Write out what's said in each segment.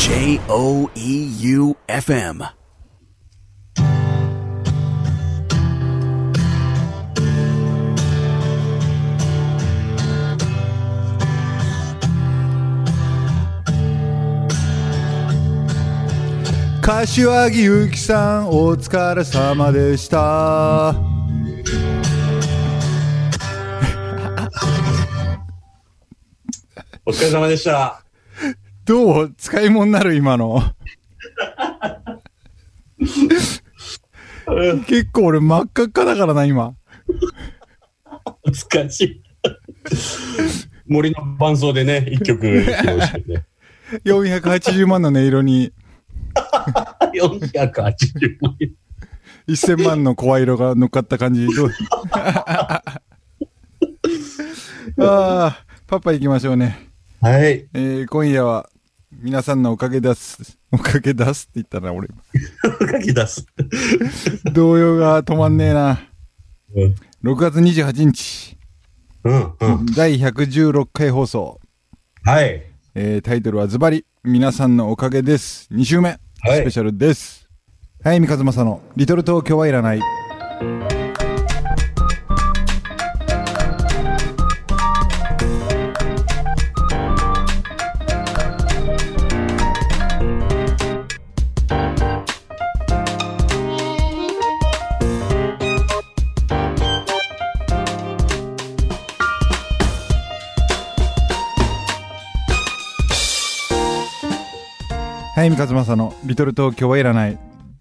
J O E U F M. 柏木由紀さんお疲れ様でしたお疲れ様でした。どう使い物になる今の結構俺真っ赤っかだからな今難しい。森の伴奏でね、一曲ね。480万の音色に480万円。1000万の声色が乗っかった感じどう？ああパパ行きましょうねはい。えー今夜は皆さんのおかげです。おかげ出すって言ったな、俺。書き出す。動揺が止まんねえな。うん。6月28日、うん。うん。第116回放送。はい。えータイトルはズバリ、皆さんのおかげです。2週目、はいスペシャルです。はい、三和正の、リトル東京はいらない。はい、三和正のリトル東京はいらない。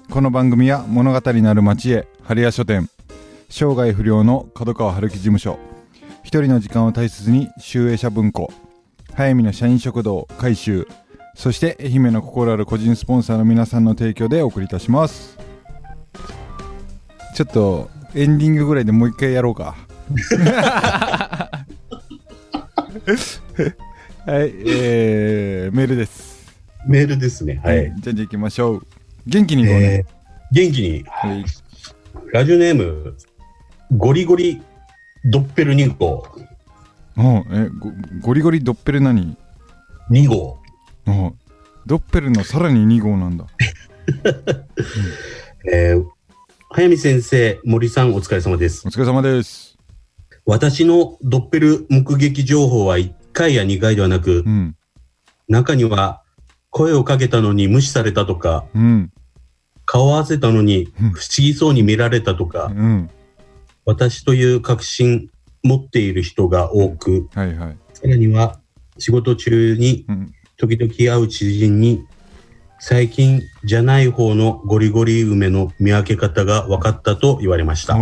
この番組は物語なる街へ、春屋書店、生涯不良の角川春樹事務所、一人の時間を大切に、集英社文庫、早見の社員食堂、改修、そして愛媛の心ある個人スポンサーの皆さんの提供でお送りいたします。ちょっと、エンディングぐらいでもう一回やろうか。はい、えー、メールです。メールですね。はい。じゃあじゃあ行きましょう。元気にね。えー元気に、はい。ラジオネーム、ゴリゴリドッペル2号。うん、え、ゴゴリゴリドッペル何？2号。うん。ドッペルのさらに2号なんだ。えー、早見先生、森さん、お疲れ様ですお。疲れ様です。私のドッペル目撃情報は1回や2回ではなくう、ん。中には声をかけたのに無視されたとか、うん。顔を合わせたのにうん不思議そうに見られたとか、うん。私という確信持っている人が多く、はいはい。さらには仕事中にうん。時々会う知人に、最近じゃない方のゴリゴリ梅の見分け方が分かったと言われました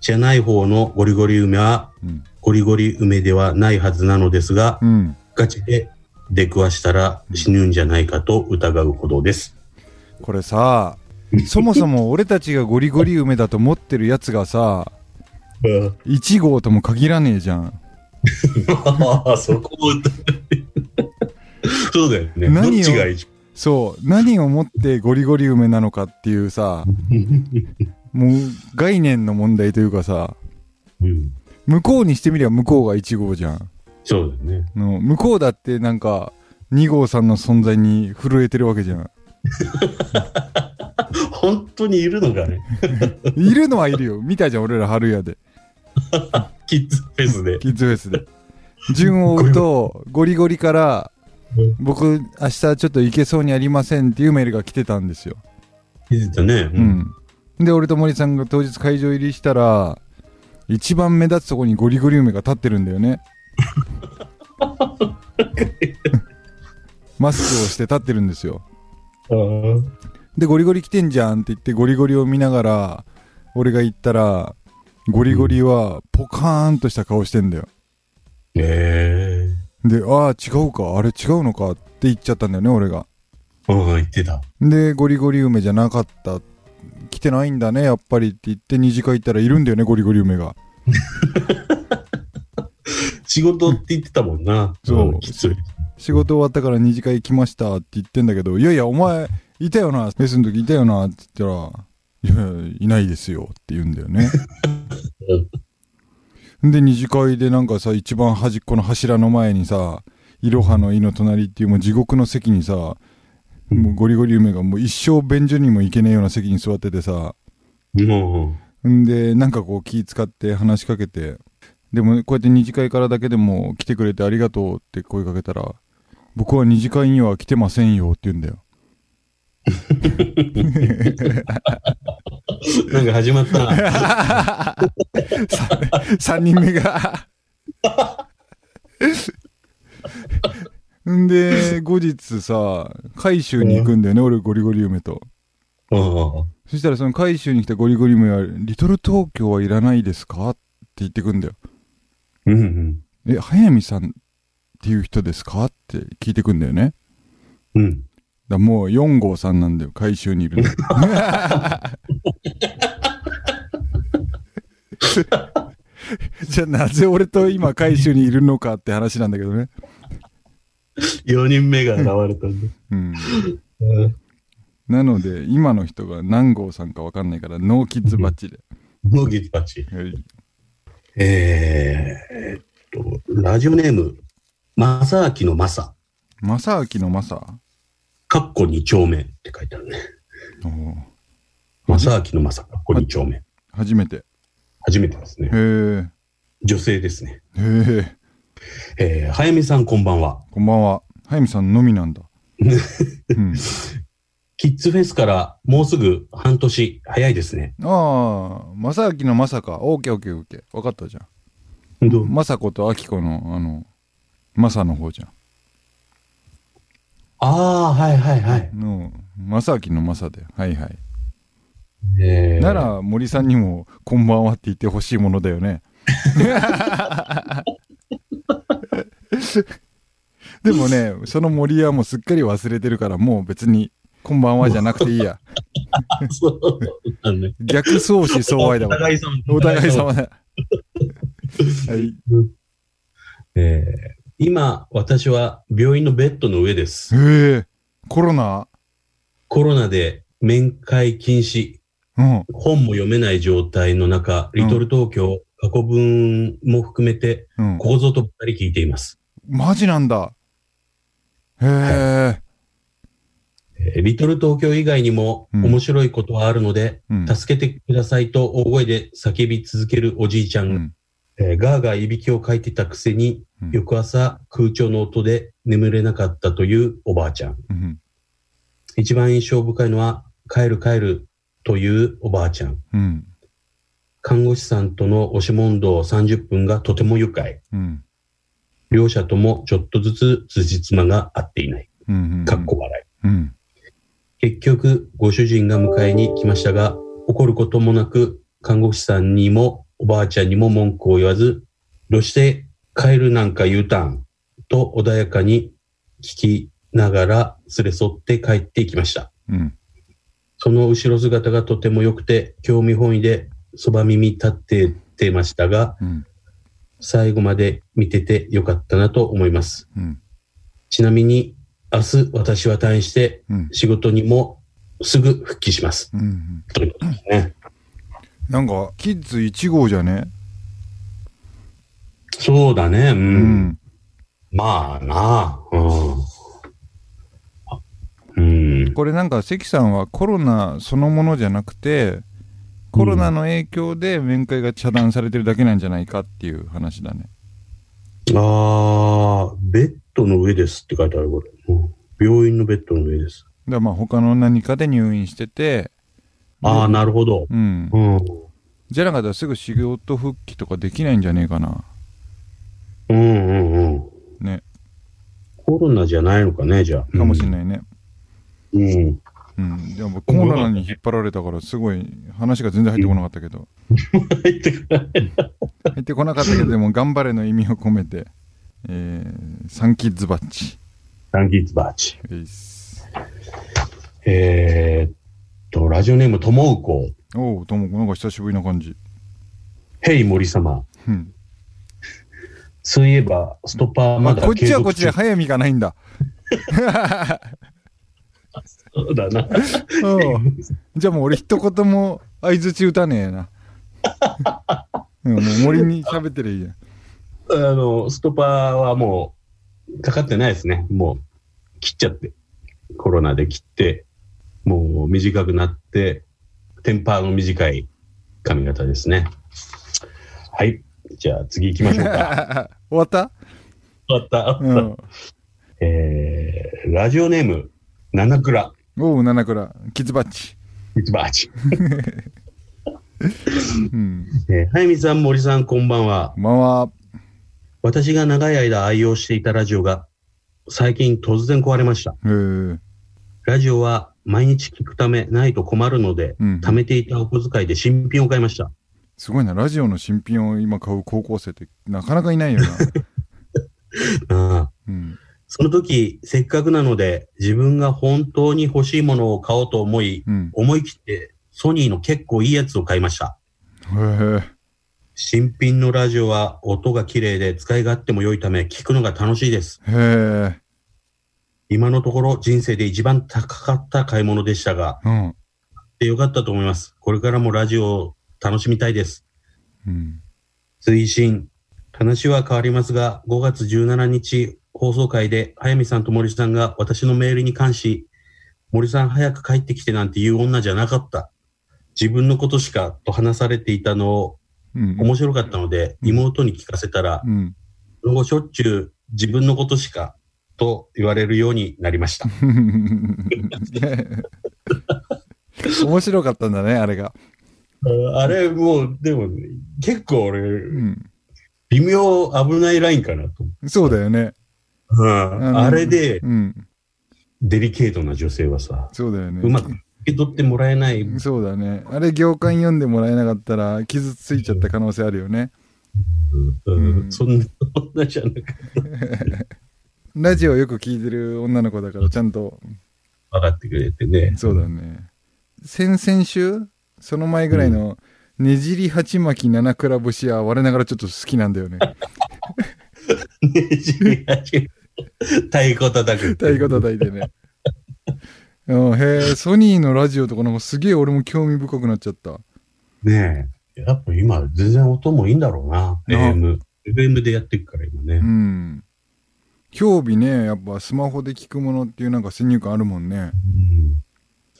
じゃない方のゴリゴリ梅は。ゴリゴリ梅ではないはずなのですが、うん。ガチで出くわしたら死ぬんじゃないかと疑うほどです。これさ、そもそも俺たちがゴリゴリ梅だと思ってるやつがさ、1号とも限らねえじゃん。そこをそうだよね。何を？そう。何をもってゴリゴリ梅なのかっていうさ、もう概念の問題というかさ、うん向こうにしてみれば向こうが1号じゃん。そうだよね。の向こうだってなんか2号さんの存在に震えてるわけじゃん。本当にいるのかね？いるのはいるよ。見たじゃん、俺ら春屋で。キッズフェスで。キッズフェスで。順を追うと、ゴリゴリから、僕、明日ちょっと行けそうにありませんっていうメールが来てたんですよ。気づいたね。うう。ん。で、俺と森さんが当日会場入りしたら、一番目立つとこにゴリゴリ梅が立ってるんだよね。マスクをして立ってるんですよ。で、ゴリゴリ来てんじゃんって言って、ゴリゴリを見ながら、俺が言ったら、ゴリゴリはポカーンとした顔してんだよ。えで、ああ、違うか、あれ違うのか？って言っちゃったんだよね、俺が。えうん、言ってた。で、ゴリゴリ梅じゃなかった。来てないんだね、やっぱりって言って、二次会行ったらいるんだよね、ゴリゴリ梅が。仕事って言ってたもんな。そうんきつい。仕事終わったから二次会来ましたって言ってんだけど、いやいや、お前、いたよな、フェスの時いたよなって言ったら、いや、いないですよって言うんだよね。で、二次会でなんかさ、一番端っこの柱の前にさ、いろはの井の隣っていうもう地獄の席にさ、もうゴリゴリ梅がもう一生便所にも行けねえような席に座っててさ、もんで、なんかこう気使って話しかけて、でもこうやって二次会からだけでも来てくれてありがとうって声かけたら、僕は二次会には来てませんよって言うんだよ。う、なんか始まったな。3人目が。んで、後日さ、海州に行くんだよね、俺ゴリゴリ梅と。うんそしたらその海州に来たゴリゴリ梅は、リトル東京はいらないですか？って言ってくんだよ。うんうん。え、早見さんっていう人ですか？って聞いてくんだよね。うん。だもう4号さんなんだよ、海州にいるの。じゃあなぜ俺と今海州にいるのかって話なんだけどね。4人目が現れたんだ。うん。うんなので、今の人が何号さんかわかんないから、ノーキッズバッチで。もうギツパチ。はいえー、えーっと、ラジオネーム、まさあきのまさ、まさあきのまさかっこ2丁目って書いてあるね。おーまさあきのまさ、かっこ2丁目。初めて。初めてですねへ。え。女性ですね。へえ。えー、早見さんこんばんは。こんばんは。早見さんのみなんだ。うん。キッズフェスからもうすぐ半年早いですね。ああ、まさあきのまさか。オーケーオーケーオーケー。わかったじゃん。どう？まさことあきこの、あの、まさの方じゃああ、はいはいはい。ん。の、まさあきのまさで。はいはい。えー、なら、森さんにも、こんばんはって言ってほしいものだよね。でもね、その森はもうすっかり忘れてるから、もう別に、こんばんはじゃなくていいや。そうなんだね。逆相思相愛だわ。お互い様。お互い様だ。はい。えー今、私は病院のベッドの上です。へえ、コロナ？コロナで面会禁止、うん。本も読めない状態の中、リトル東京、過去文も含めて、うん。ここぞとばかり聞いています。マジなんだ。へえ。えーリトル東京以外にもうん面白いことはあるので、うん。助けてくださいと大声で叫び続けるおじいちゃん、うん。えーガーガーいびきをかいてたくせに、うん翌朝空調の音で眠れなかったというおばあちゃん。うん。一番印象深いのは、帰る帰るというおばあちゃん。うん。看護師さんとの押し問答30分がとても愉快。うん。両者ともちょっとずつ辻褄が合っていない。うん。かっこ笑い。うん。結局、ご主人が迎えに来ましたが、怒ることもなく、看護師さんにもおばあちゃんにも文句を言わず、どうして帰るなんか言うたん？と穏やかに聞きながら連れ添って帰っていきました。うん。その後ろ姿がとても良くて、興味本位でそば耳立っててましたが、うん。最後まで見ててよかったなと思います。うん。ちなみに、明日私は退院してうん。仕事にもすぐ復帰します。うん。ということですね。なんか、キッズ1号じゃね？そうだね。うん。うん。まあなうん。あうん。これなんか関さんはコロナそのものじゃなくてコロナの影響で面会が遮断されてるだけなんじゃないかっていう話だね。ああ、ベッドの上ですって書いてある、これ。うん病院のベッドの上です。だからまあ他の何かで入院してて、ああ、なるほど。うん。うん。じゃなかったらすぐ仕事復帰とかできないんじゃねえかな。うんうんうん。ね。コロナじゃないのかね、じゃあ。かもしれないね。うん。うん。でもコロナに引っ張られたからすごい話が全然入ってこなかったけど。入ってくる。入ってこなかったけど、でも頑張れの意味を込めて、えー、サンキッズバッジ。サンキッズバーチ。えーっと、ラジオネームともうこ。おう、ともこなんか久しぶりな感じ。ヘイ森様。うん。そういえば、ストッパーまだこっちはこっちで早見がないんだ。そうだな。うんじゃあもう俺一言も相づち打たねえな。うんもう森に喋ってりゃいいや。あの、ストッパーはもかかってないですね。もう、切っちゃって。コロナで切って、もう短くなって、テンパーの短い髪型ですね。はい。じゃあ次行きましょうか。終わった？終わった。うん。えー、ラジオネーム、七倉、おう、七倉。キズバッチ。ミツバーチ。うん。えー、早見さん、森さん、こんばんは。こんばんは。私が長い間愛用していたラジオが、最近突然壊れました。えー、ラジオは毎日聞くためないと困るので、うん貯めていたお小遣いで新品を買いました。すごいな。ラジオの新品を今買う高校生ってなかなかいないよな。ああうん。その時、せっかくなので、自分が本当に欲しいものを買おうと思い、うん。思い切ってソニーの結構いいやつを買いました。へえ。新品のラジオは音が綺麗で使い勝手も良いため聞くのが楽しいです。へえ。今のところ人生で一番高かった買い物でしたが、うん。でよかったと思います。これからもラジオを楽しみたいです。うん。推進。話は変わりますが、5月17日放送会で、早見さんと森さんが私のメールに関し、森さん早く帰ってきてなんて言う女じゃなかった。自分のことしかと話されていたのをうん。面白かったので、うん妹に聞かせたら、うん。その後しょっちゅう自分のことしかと言われるようになりました。面白かったんだね、あれが。あれもう、でも、結構俺、うん。微妙危ないラインかなと。そうだよね。うんのあれで、うん。デリケートな女性はさ、そうだよね。うまく受け取ってもらえない。そうだね。あれ、行間読んでもらえなかったら、傷ついちゃった可能性あるよね。うんうんそんな女じゃなくてラジオよく聞いてる女の子だから、ちゃんと、分かってくれてね。そうだね。先々週？その前ぐらいの、ねじり鉢巻き七倉節は我ながらちょっと好きなんだよね。ねじり始め太鼓叩く。太鼓叩いてね。うんへえ、ソニーのラジオとかなんかすげえ俺も興味深くなっちゃった。ねえ。やっぱ今、全然音もいいんだろうな。AM。FM でやっていくから今ねう。ん。興味ね、やっぱスマホで聞くものっていうなんか先入観あるもんね。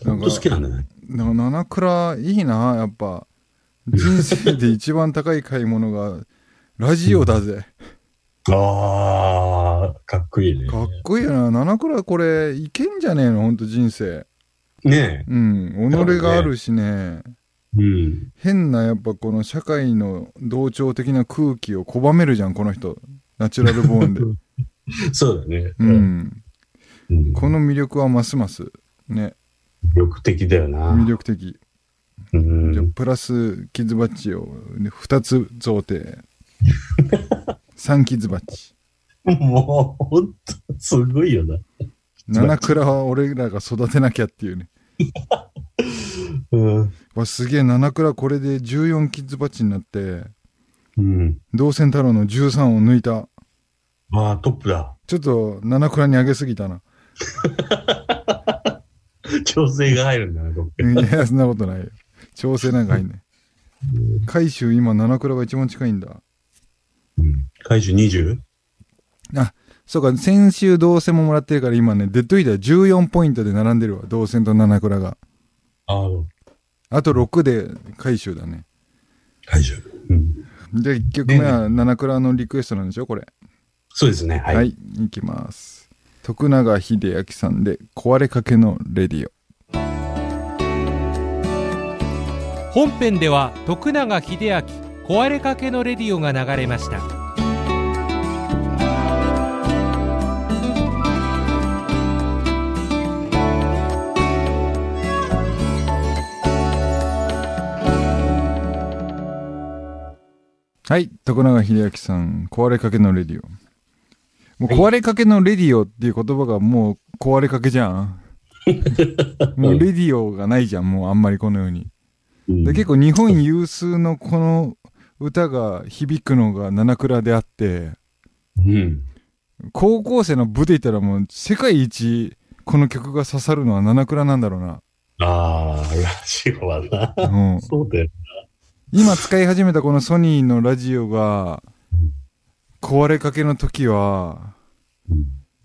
うん。本当好きなんだね。なんか七倉いいな、やっぱ。人生で一番高い買い物が、ラジオだぜ。ああ、かっこいいね。かっこいいよな。七倉これ、いけんじゃねえの？ほんと人生。ねうん。己があるしね。え。うん。変なやっぱこの社会の同調的な空気を拒めるじゃん、この人。ナチュラルボーンで。そうだね。う。ん。うん。この魅力はますます、ね、魅力的だよな。魅力的。うんじゃあプラスキズバッジを2つ贈呈。3キズバッジ。もう、ほんと、すごいよな。七倉は俺らが育てなきゃっていうね。うん。わ、すげえ、七倉これで14キッズバッジになって、うん。同線太郎の13を抜いた。ああ、トップだ。ちょっと七倉に上げすぎたな。調整が入るんだな、どっかいや、そんなことないよ。調整なんか入んない。回収今七倉が一番近いんだ。うん。回収 20? あ、そうか、先週同線ももらってるから今ね、デッドイーダー14ポイントで並んでるわ。同線と七倉が。ああ、あと6で回収だね。回収。うん。で、1曲目は七倉のリクエストなんでしょこれ。そうですね。はい。はい、い、きます。徳永秀明さんで壊れかけのレディオ。本編では徳永英明壊れかけのレディオが流れましたはい、徳永秀明さん、壊れかけのレディオ。もう壊れかけのレディオっていう言葉がもう壊れかけじゃん。もうレディオがないじゃん、もうあんまりこのように。うんで結構日本有数のこの歌が響くのが七倉であって、うん。高校生の部で言ったらもう世界一この曲が刺さるのは七倉なんだろうな。ああ、ラジオはな。うん、そうだよ。今使い始めたこのソニーのラジオが壊れかけの時は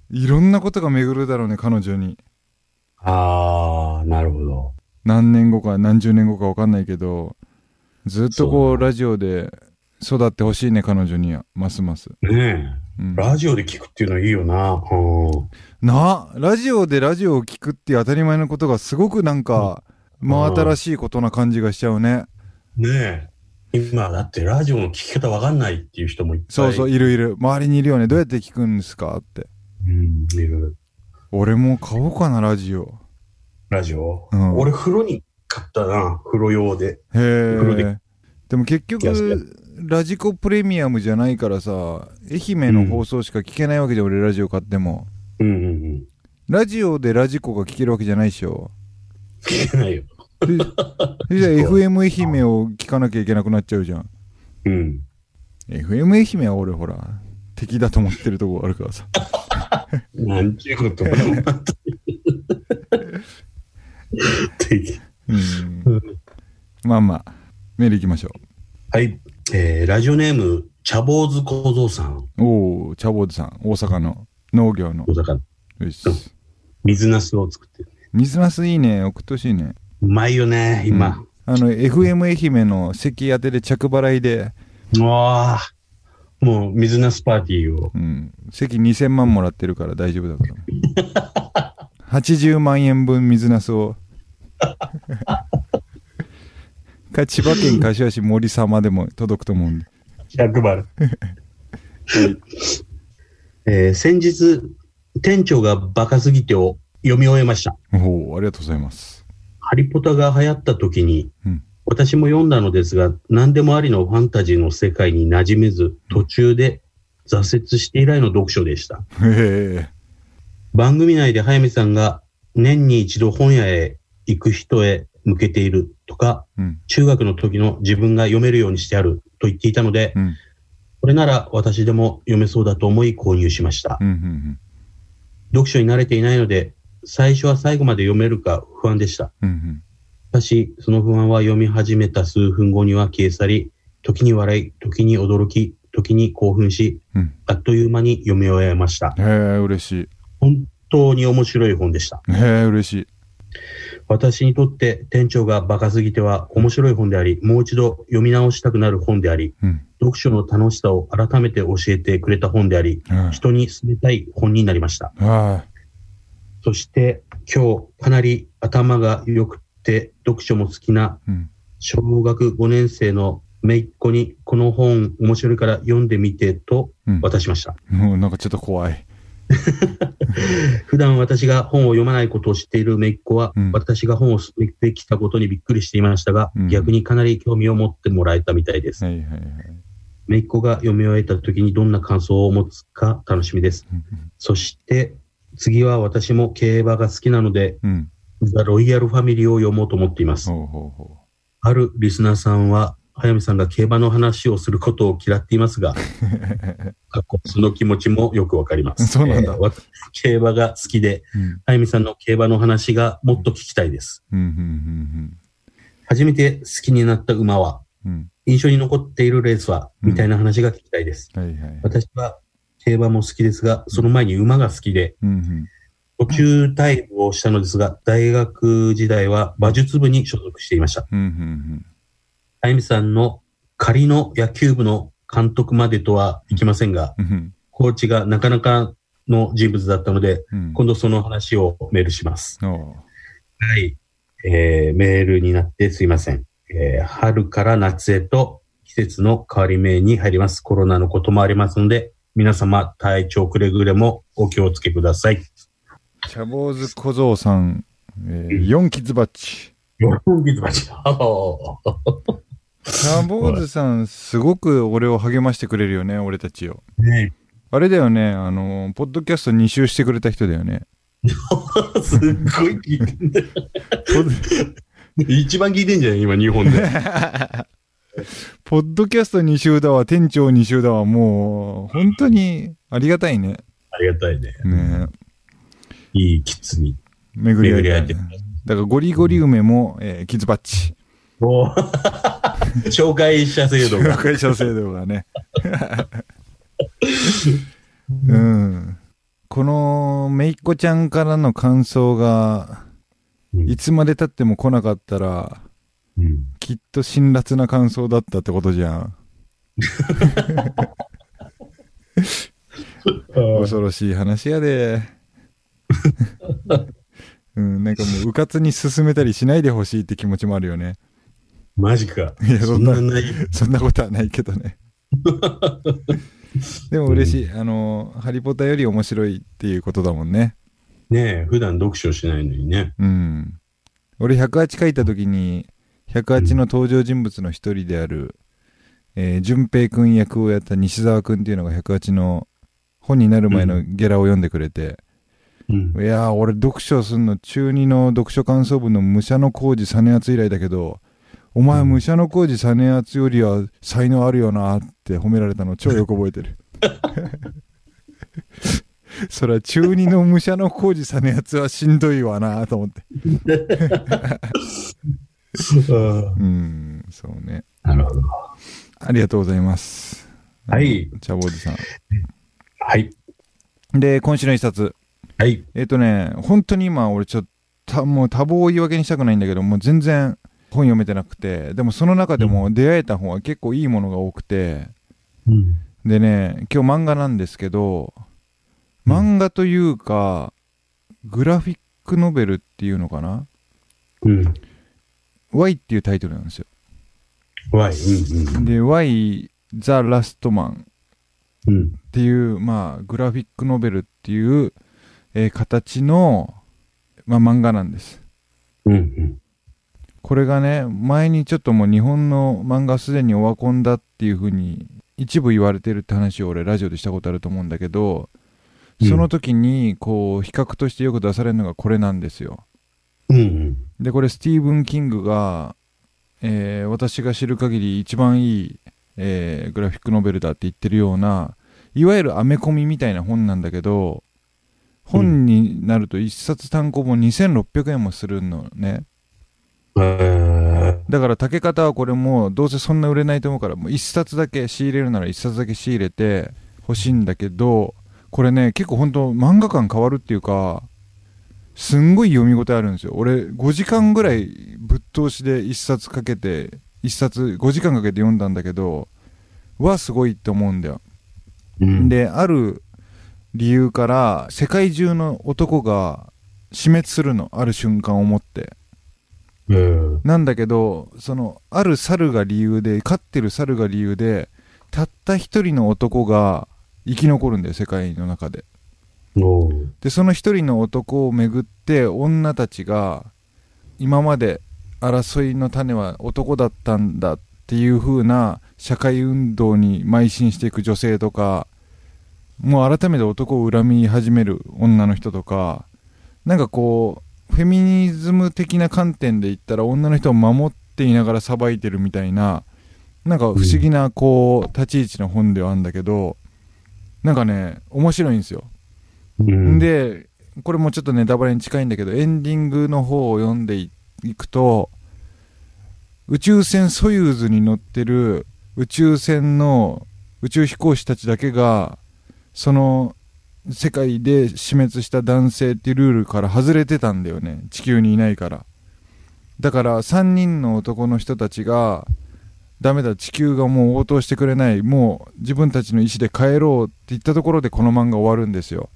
いろんなことが巡るだろうね、彼女に。あー、なるほど。何年後か何十年後か分かんないけど、ずっとこそうう、ラジオで育ってほしいね、彼女には。ますます。ねうんえ。ラジオで聞くっていうのはいいよな。うん。なラジオでラジオを聞くっていう当たり前のことがすごくなんか、真新しいことな感じがしちゃうね。ねえ。今、だってラジオの聞き方わかんないっていう人もいっぱい。そうそう、いるいる。周りにいるよね。どうやって聞くんですか？って。うん、いる。俺も買おうかな、ラジオ。ラジオ、うん俺、風呂に買ったな。風呂用で。へえ風呂で。でも結局、ラジコプレミアムじゃないからさ、愛媛の放送しか聞けないわけじゃん、俺ラジオ買っても。うんうんうん。ラジオでラジコが聞けるわけじゃないでしょ？聞けないよ。じゃあ FM 愛媛を聞かなきゃいけなくなっちゃうじゃん。うん。FM 愛媛は俺ほら、敵だと思ってるとこあるからさ。なんちゅうこと。敵 うん。まあまあ、メール行きましょはい。えー、ラジオネーム、茶坊主小僧さん。う。おお、茶坊主さん、大阪の農業の。大阪、よし。水ナスを作ってる。水なすいいね、送ってほしいね。うまいよね、今。うんあの、FM 愛媛の席当てで着払いで、うわあもう水ナスパーティーを。うん、席2000万もらってるから大丈夫だから。80万円分水なすを。か 千葉県柏市森様でも届くと思うんで。100丸。えー先日、店長がバカすぎてを読み終えました。おお、ありがとうございます。ハリポタが流行った時に、うん私も読んだのですが、何でもありのファンタジーの世界に馴染めず、途中で挫折して以来の読書でした。番組内で早見さんが年に一度本屋へ行く人へ向けているとか、うん。中学の時の自分が読めるようにしてあると言っていたので、うん。これなら私でも読めそうだと思い購入しましたう。ん。うん。読書に慣れていないので、最初は最後まで読めるか不安でした。うん。うん。しかし、その不安は読み始めた数分後には消え去り、時に笑い、時に驚き、時に興奮し、うん。あっという間に読み終えました。へえ、嬉し本当に面白い本でした。い。へえ、嬉しい。私にとって店長がバカすぎては面白い本であり、もう一度読み直したくなる本であり、うん。読書の楽しさを改めて教えてくれた本であり、はい。人に勧めたい本になりました。はそして今日かなり頭が良くて読書も好きないうん。小学5年生の姪っ子にこの本面白いから読んでみてとうん。渡しました。もうなんかちょっと怖い。普段私が本を読まないことを知っている姪っ子は、うん私が本を勧めてきたことにびっくりしていましたが、うん逆にかなり興味を持ってもらえたみたいです。はいはいはい。姪っ子が読み終えた時にどんな感想を持つか楽しみです。うんそして次は私も競馬が好きなので、うん。ザ・ロイヤルファミリーを読もうと思っています。ほうほうほあるリスナーさんは、早見さんが競馬の話をすることを嫌っていますが、その気持ちもよくわかります。そうなんだえー私競馬が好きで、う。うん。早見さんの競馬の話がもっと聞きたいです。うん。うん。初めて好きになった馬は。印象に残っているレースは、うんみたいな話が聞きたいです。はいはい。私は競馬も好きですが、その前に馬が好きで、うん。うん。途中退部をしたのですが、大学時代は馬術部に所属していました。うん。うん。あゆみさんの仮の野球部の監督までとはいきませんが、うん。コーチがなかなかの人物だったので、うん。今度その話をメールします。はい。えー、メールになってすいません。えー、春から夏へと季節の変わり目に入ります。コロナのこともありますので、皆様体調くれぐれもお気をつけください。茶坊主小僧さん、えー、4キズバッチ。よろぎずまち。茶坊主さん、すごく俺を励ましてくれるよね、俺たちを。ねあれだよね、あの、ポッドキャスト2周してくれた人だよね。すっごい聞いてんだよ 一番聞いてんじゃん、今日本で。ポッドキャスト2周だわ、店長2周だわ、もう、本当にありがたいね。ありがたいね。ねいいキッズに。巡り合いだ,、巡り合いでだからゴリゴリ梅も、えー、キズバッチ。お 紹介者制度が。会社制度がね。うん。こちゃんからの感想が、うんいつまで経っても来なかったら、うん。きっと辛辣な感想だったってことじゃん。恐ろしい話やで。うん、なんかもう、うかつに進めたりしないでほしいって気持ちもあるよね。マジか。いやそんなそんなない。そんなことはないけどね。でも嬉しい。あの、ハリポタより面白いっていうことだもんね。ねえ、普段読書しないのにね。うん。俺108書いた時に、108の登場人物の一人である、えー、淳平くん役をやった西澤くんっていうのが108の本になる前のゲラを読んでくれて、うん。いやー、俺読書すんの中2の読書感想文の武者の工事実厚以来だけど、お前武者の工事実厚よりは才能あるよなって褒められたの 超よく覚えてる。そりゃ中2の武者の工事実厚はしんどいわなと思って。うん、そうね。なるほど。ありがとうございます。はい。チャボおじさはい。ん。で、今週の一冊。はい。えっ、とね、本当に今俺ちょっと、たもう多忙を言い訳にしたくないんだけど、もう全然本読めてなくて、でもその中でも出会えた本は結構いいものが多くて、うん。でね、今日漫画なんですけど、うん漫画というか、グラフィックノベルっていうのかな？うん。?Y っていうタイトルなんですよ。Y。うん。うん。で、Y The Last Man うん。っていう、まあ、グラフィックノベルっていう、えー形の、まあ、漫画なんです。うん。うん。これがね、前にちょっともう日本の漫画すでにオワコンだっていう風に一部言われてるって話を俺ラジオでしたことあると思うんだけど、その時にこう比較としてよく出されるのがこれなんですよ。うん。で、これスティーブン・キングが、えー私が知る限り一番いい、えーグラフィックノベルだって言ってるような、いわゆるアメコミみたいな本なんだけど、本になると一冊単行本2600円もするのね。えだから竹方はこれもどうせそんな売れないと思うからもう一冊だけ仕入れるなら一冊だけ仕入れて欲しいんだけどこれね結構本当漫画感変わるっていうかすんごい読み応えあるんですよ俺5時間ぐらいぶっ通しで一冊かけて一冊5時間かけて読んだんだけどはすごいって思うんだようん。である理由から世界中の男が死滅するのある瞬間をもってうん。なんだけど、その、ある猿が理由で、飼ってる猿が理由で、たった一人の男が生き残るんだよ、世界の中で。で、その一人の男をめぐって、女たちが、今まで争いの種は男だったんだっていう風な社会運動に邁進していく女性とか、もう改めて男を恨み始める女の人とか、なんかこう、フェミニズム的な観点で言ったら女の人を守っていながら裁いてるみたいな、なんか不思議なこう、立ち位置の本ではあるんだけど、なんかね、面白いんですよ。うん。で、これもちょっとネタバレに近いんだけど、エンディングの方を読んでいくと、宇宙船ソユーズに乗ってる宇宙船の宇宙飛行士たちだけが、その世界で死滅した男性っていうルールから外れてたんだよね。地球にいないから。だから3人の男の人たちが、ダメだ、地球がもう応答してくれない、もう自分たちの意思で帰ろうって言ったところでこの漫画終わるんですよ。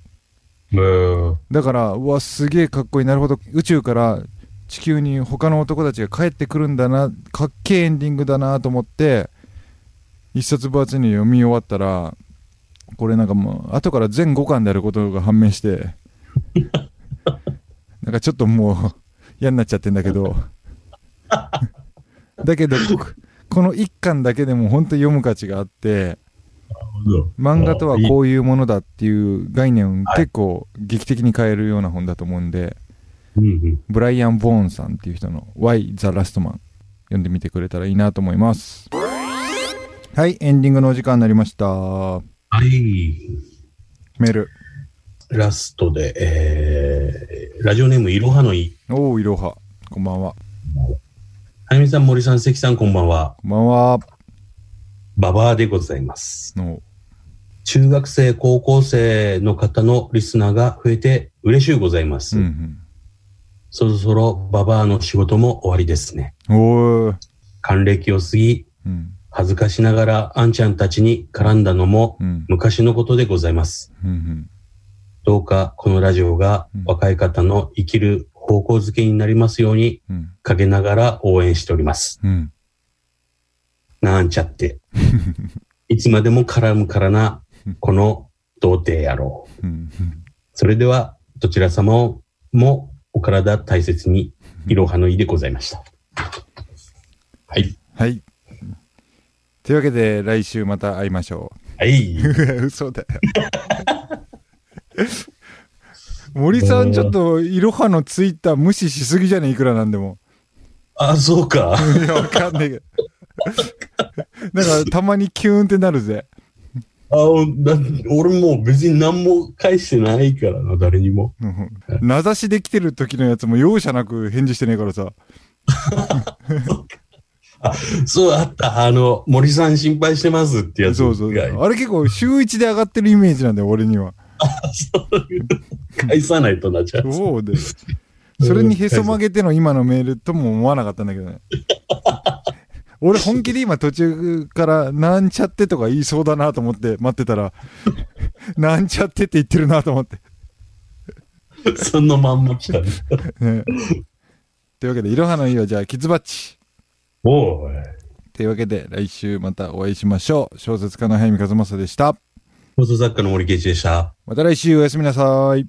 うん。だから、うわ、すげえかっこいい。なるほど。宇宙から地球に他の男たちが帰ってくるんだな。かっけえエンディングだなと思って、一冊分厚いの読み終わったら、これなんかもう、後から全5巻であることが判明して、なんかちょっともう嫌になっちゃってんだけど、だけど、ここの1巻だけでも本当に読む価値があって、漫画とはこういうものだっていう概念を結構劇的に変えるような本だと思うんで、うんうん。ブライアン・ボーンさんっていう人の Why the Last Man 読んでみてくれたらいいなと思います。はい、エンディングのお時間になりました。はい。メール。ラストで、えー、ラジオネームいろはのい。おー、いろは。こんばんは。はやみさん、森さん、関さん、こんばんは。こんばんは。ババアでございます。の中学生、高校生の方のリスナーが増えて嬉しゅうございます。うんそろそろババアの仕事も終わりですね。還暦を過ぎ、うん。恥ずかしながらあんちゃんたちに絡んだのもうん。昔のことでございます。うん。どうかこのラジオがうん若い方の生きる方向づけになりますようにうん。陰ながら応援しております。うん。なんちゃって。いつまでも絡むからな、この童貞野郎。うん。それでは、どちら様もお体大切に、いろはの意でございました。はい。はい。というわけで、来週また会いましょはい。う。嘘だよ。森さん、ちょっと、いろはのツイッター無視しすぎじゃねいくらなんでも。あ、そうか。いや、わかんないけど。なんか、たまにキューンってなるぜ。あだ俺もう別に何も返してないからな、誰にも。うん名指しできてる時のやつも容赦なく返事してねえからさ。そう、あった。あの、森さん心配してますってやつそうそう。があれ結構週一で上がってるイメージなんだよ、俺には。返さないとなっちゃう。そうで。それにへそ曲げての今のメールとも思わなかったんだけどね。俺本気で今途中からなんちゃってとか言いそうだなと思って待ってたら、なんちゃってって言ってるなと思って。そのまんま来たね。ね、というわけで、いろはのいいはじゃあ、キズバッチ。おい。というわけで、来週またお会いしましょう。小説家の早見和正でした。放送作家の森圭一でした。また来週おやすみなさい。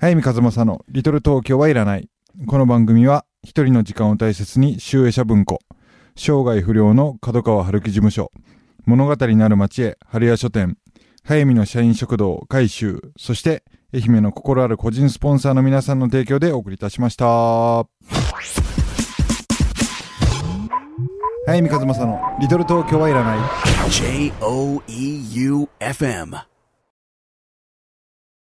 早見和正のリトル東京はいらない。この番組は一人の時間を大切に集英社文庫、生涯不良の角川春樹事務所、物語なる町へ春屋書店、早見の社員食堂改修、そして愛媛の心ある個人スポンサーの皆さんの提供でお送りいたしました。早見和正のリトル東京はいらない。J O E U F M.